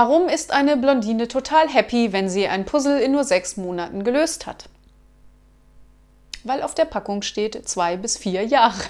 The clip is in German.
Warum ist eine Blondine total happy, wenn sie ein Puzzle in nur sechs Monaten gelöst hat? Weil auf der Packung steht zwei bis vier Jahre.